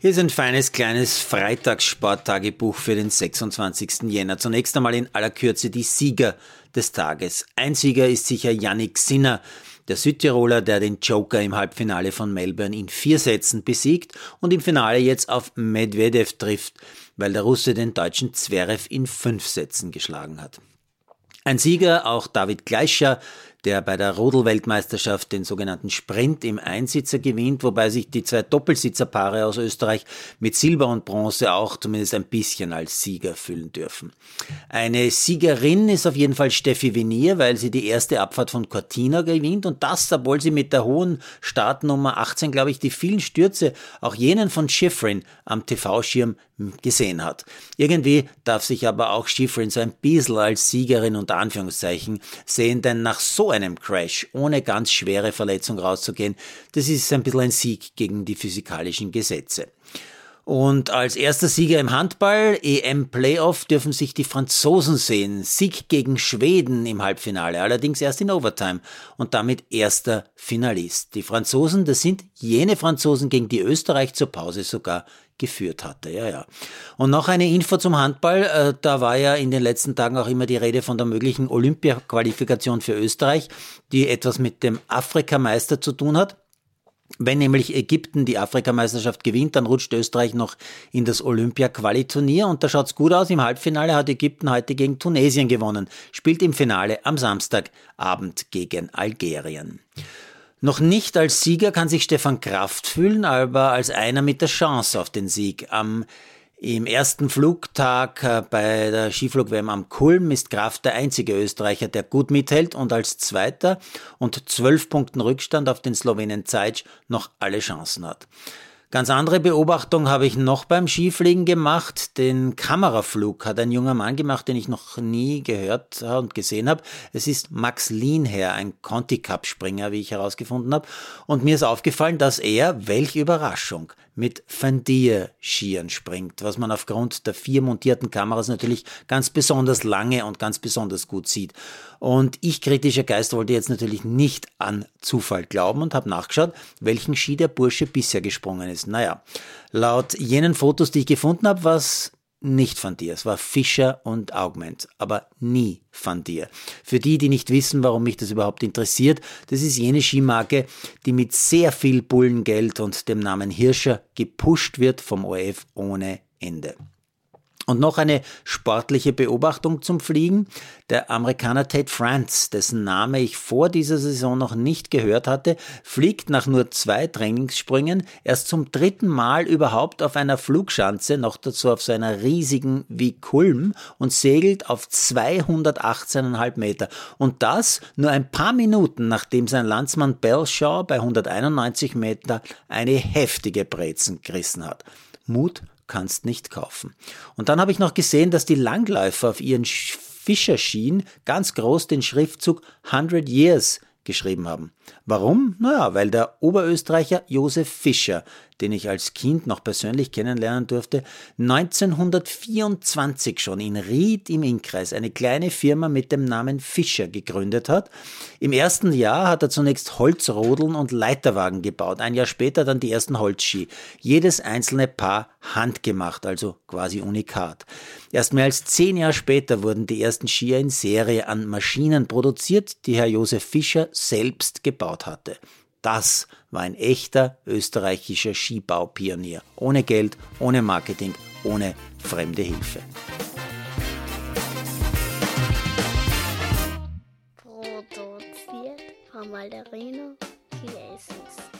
Hier ist ein feines kleines Freitagssporttagebuch für den 26. Jänner. Zunächst einmal in aller Kürze die Sieger des Tages. Ein Sieger ist sicher Yannick Sinner, der Südtiroler, der den Joker im Halbfinale von Melbourne in vier Sätzen besiegt und im Finale jetzt auf Medvedev trifft, weil der Russe den deutschen Zverev in fünf Sätzen geschlagen hat. Ein Sieger, auch David Gleischer, der bei der Rodel-Weltmeisterschaft den sogenannten Sprint im Einsitzer gewinnt, wobei sich die zwei Doppelsitzerpaare aus Österreich mit Silber und Bronze auch zumindest ein bisschen als Sieger fühlen dürfen. Eine Siegerin ist auf jeden Fall Steffi Venier, weil sie die erste Abfahrt von Cortina gewinnt und das, obwohl sie mit der hohen Startnummer 18, glaube ich, die vielen Stürze, auch jenen von Schifrin am TV-Schirm gesehen hat. Irgendwie darf sich aber auch Schifrin so ein bisschen als Siegerin unter Anführungszeichen sehen, denn nach so einem Crash ohne ganz schwere Verletzung rauszugehen, das ist ein bisschen ein Sieg gegen die physikalischen Gesetze. Und als erster Sieger im Handball, EM Playoff, dürfen sich die Franzosen sehen. Sieg gegen Schweden im Halbfinale, allerdings erst in Overtime und damit erster Finalist. Die Franzosen, das sind jene Franzosen, gegen die Österreich zur Pause sogar geführt hatte. Ja, ja. Und noch eine Info zum Handball. Äh, da war ja in den letzten Tagen auch immer die Rede von der möglichen Olympia-Qualifikation für Österreich, die etwas mit dem Afrikameister zu tun hat. Wenn nämlich Ägypten die Afrikameisterschaft gewinnt, dann rutscht Österreich noch in das Olympia-Qualiturnier und da schaut's gut aus. Im Halbfinale hat Ägypten heute gegen Tunesien gewonnen, spielt im Finale am Samstagabend gegen Algerien. Noch nicht als Sieger kann sich Stefan Kraft fühlen, aber als einer mit der Chance auf den Sieg. Am im ersten Flugtag äh, bei der Skiflug-WM am Kulm ist Kraft der einzige Österreicher, der gut mithält und als Zweiter und zwölf Punkten Rückstand auf den Slowenen Zeitsch noch alle Chancen hat. Ganz andere Beobachtung habe ich noch beim Skifliegen gemacht. Den Kameraflug hat ein junger Mann gemacht, den ich noch nie gehört und gesehen habe. Es ist Max Lienherr, ein Conti Cup Springer, wie ich herausgefunden habe. Und mir ist aufgefallen, dass er, welch Überraschung, mit Fandier Skiern springt, was man aufgrund der vier montierten Kameras natürlich ganz besonders lange und ganz besonders gut sieht. Und ich kritischer Geist wollte jetzt natürlich nicht an Zufall glauben und habe nachgeschaut, welchen Ski der Bursche bisher gesprungen ist. Naja, laut jenen Fotos, die ich gefunden habe, was nicht von dir. Es war Fischer und Augment, aber nie von dir. Für die, die nicht wissen, warum mich das überhaupt interessiert, das ist jene Skimarke, die mit sehr viel Bullengeld und dem Namen Hirscher gepusht wird vom ORF ohne Ende. Und noch eine sportliche Beobachtung zum Fliegen. Der Amerikaner Tate France, dessen Name ich vor dieser Saison noch nicht gehört hatte, fliegt nach nur zwei Trainingssprüngen erst zum dritten Mal überhaupt auf einer Flugschanze, noch dazu auf so einer riesigen wie Kulm und segelt auf 218,5 Meter. Und das nur ein paar Minuten, nachdem sein Landsmann Belshaw bei 191 Meter eine heftige Brezen gerissen hat. Mut kannst nicht kaufen. Und dann habe ich noch gesehen, dass die Langläufer auf ihren Fischerschienen ganz groß den Schriftzug 100 Years geschrieben haben. Warum? Naja, weil der Oberösterreicher Josef Fischer den ich als Kind noch persönlich kennenlernen durfte, 1924 schon in Ried im Innkreis eine kleine Firma mit dem Namen Fischer gegründet hat. Im ersten Jahr hat er zunächst Holzrodeln und Leiterwagen gebaut, ein Jahr später dann die ersten Holzski. Jedes einzelne Paar handgemacht, also quasi unikat. Erst mehr als zehn Jahre später wurden die ersten Skier in Serie an Maschinen produziert, die Herr Josef Fischer selbst gebaut hatte. Das war ein echter österreichischer Skibaupionier. Ohne Geld, ohne Marketing, ohne fremde Hilfe. Produziert von Malderino Jesus.